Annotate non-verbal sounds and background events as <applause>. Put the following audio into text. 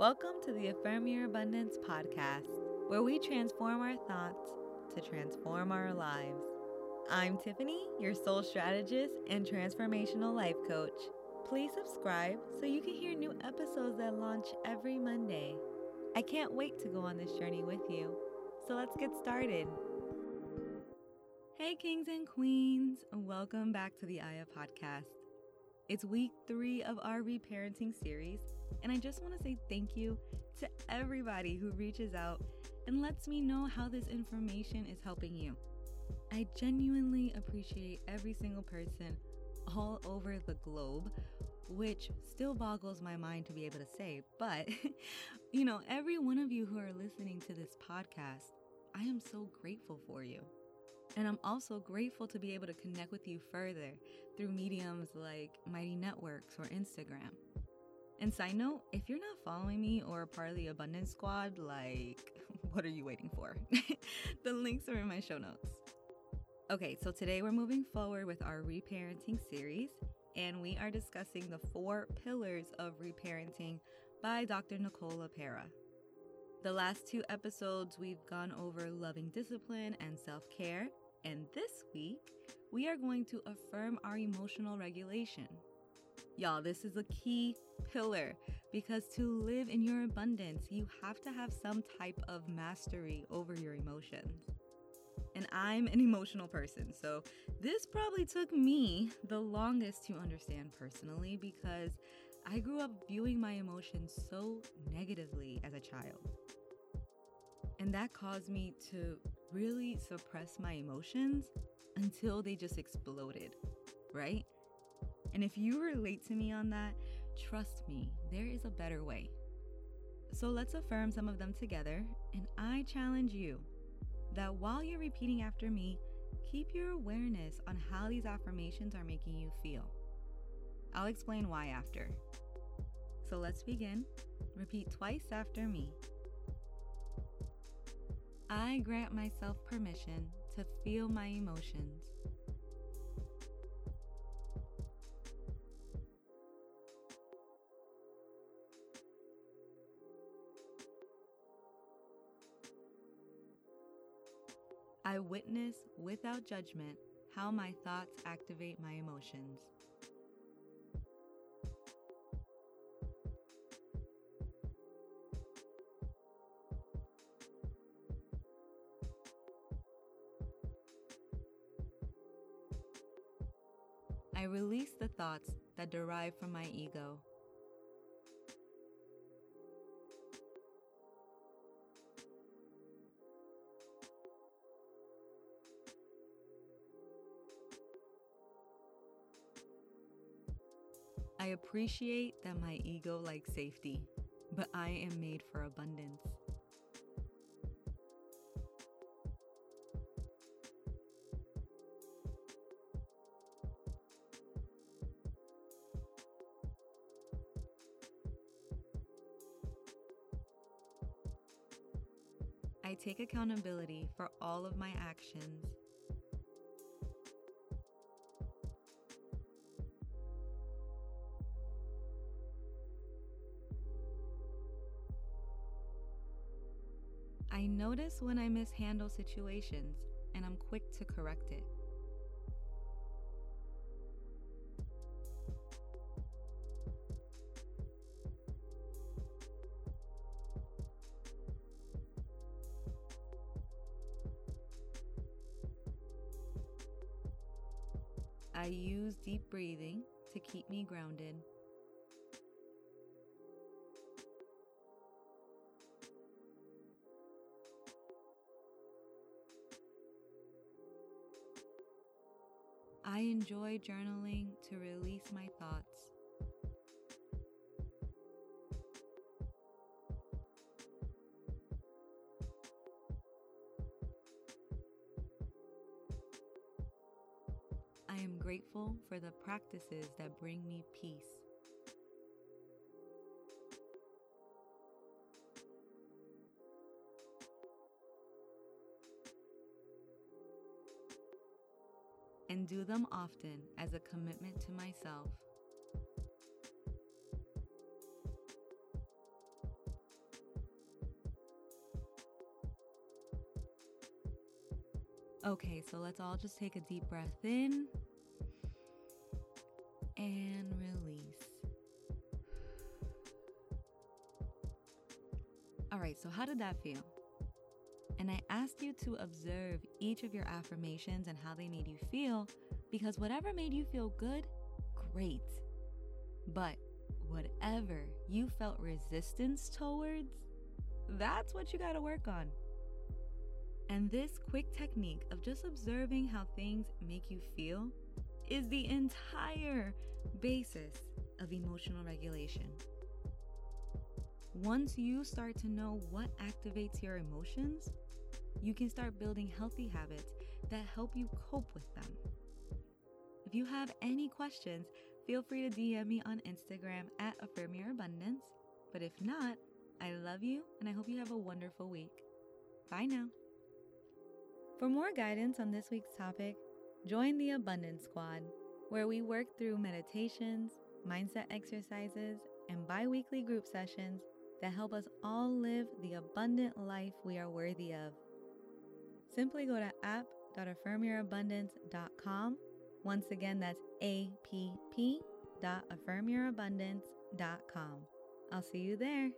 Welcome to the Affirm Your Abundance podcast, where we transform our thoughts to transform our lives. I'm Tiffany, your soul strategist and transformational life coach. Please subscribe so you can hear new episodes that launch every Monday. I can't wait to go on this journey with you. So let's get started. Hey, kings and queens, welcome back to the Aya podcast. It's week three of our reparenting series, and I just want to say thank you to everybody who reaches out and lets me know how this information is helping you. I genuinely appreciate every single person all over the globe, which still boggles my mind to be able to say. But, <laughs> you know, every one of you who are listening to this podcast, I am so grateful for you. And I'm also grateful to be able to connect with you further through mediums like Mighty Networks or Instagram. And side note, if you're not following me or part of the Abundance Squad, like, <laughs> what are you waiting for? <laughs> the links are in my show notes. Okay, so today we're moving forward with our reparenting series, and we are discussing the four pillars of reparenting by Dr. Nicole LePera. The last two episodes, we've gone over loving discipline and self care, and this week, we are going to affirm our emotional regulation. Y'all, this is a key pillar because to live in your abundance, you have to have some type of mastery over your emotions. And I'm an emotional person, so this probably took me the longest to understand personally because I grew up viewing my emotions so negatively as a child. And that caused me to really suppress my emotions until they just exploded, right? And if you relate to me on that, trust me, there is a better way. So let's affirm some of them together, and I challenge you that while you're repeating after me, keep your awareness on how these affirmations are making you feel. I'll explain why after. So let's begin. Repeat twice after me. I grant myself permission to feel my emotions. I witness without judgment how my thoughts activate my emotions. I release the thoughts that derive from my ego. I appreciate that my ego likes safety, but I am made for abundance. I take accountability for all of my actions. I notice when I mishandle situations and I'm quick to correct it. I use deep breathing to keep me grounded. I enjoy journaling to release my thoughts. am grateful for the practices that bring me peace. And do them often as a commitment to myself. Okay, so let's all just take a deep breath in right, so how did that feel? And I asked you to observe each of your affirmations and how they made you feel because whatever made you feel good, great. But whatever you felt resistance towards, that's what you got to work on. And this quick technique of just observing how things make you feel is the entire basis of emotional regulation. Once you start to know what activates your emotions, you can start building healthy habits that help you cope with them. If you have any questions, feel free to DM me on Instagram at Affirm Your Abundance. But if not, I love you and I hope you have a wonderful week. Bye now. For more guidance on this week's topic, join the Abundance Squad, where we work through meditations, mindset exercises, and bi weekly group sessions that help us all live the abundant life we are worthy of. Simply go to app.affirmyourabundance.com. Once again, that's app.affirmyourabundance.com. I'll see you there.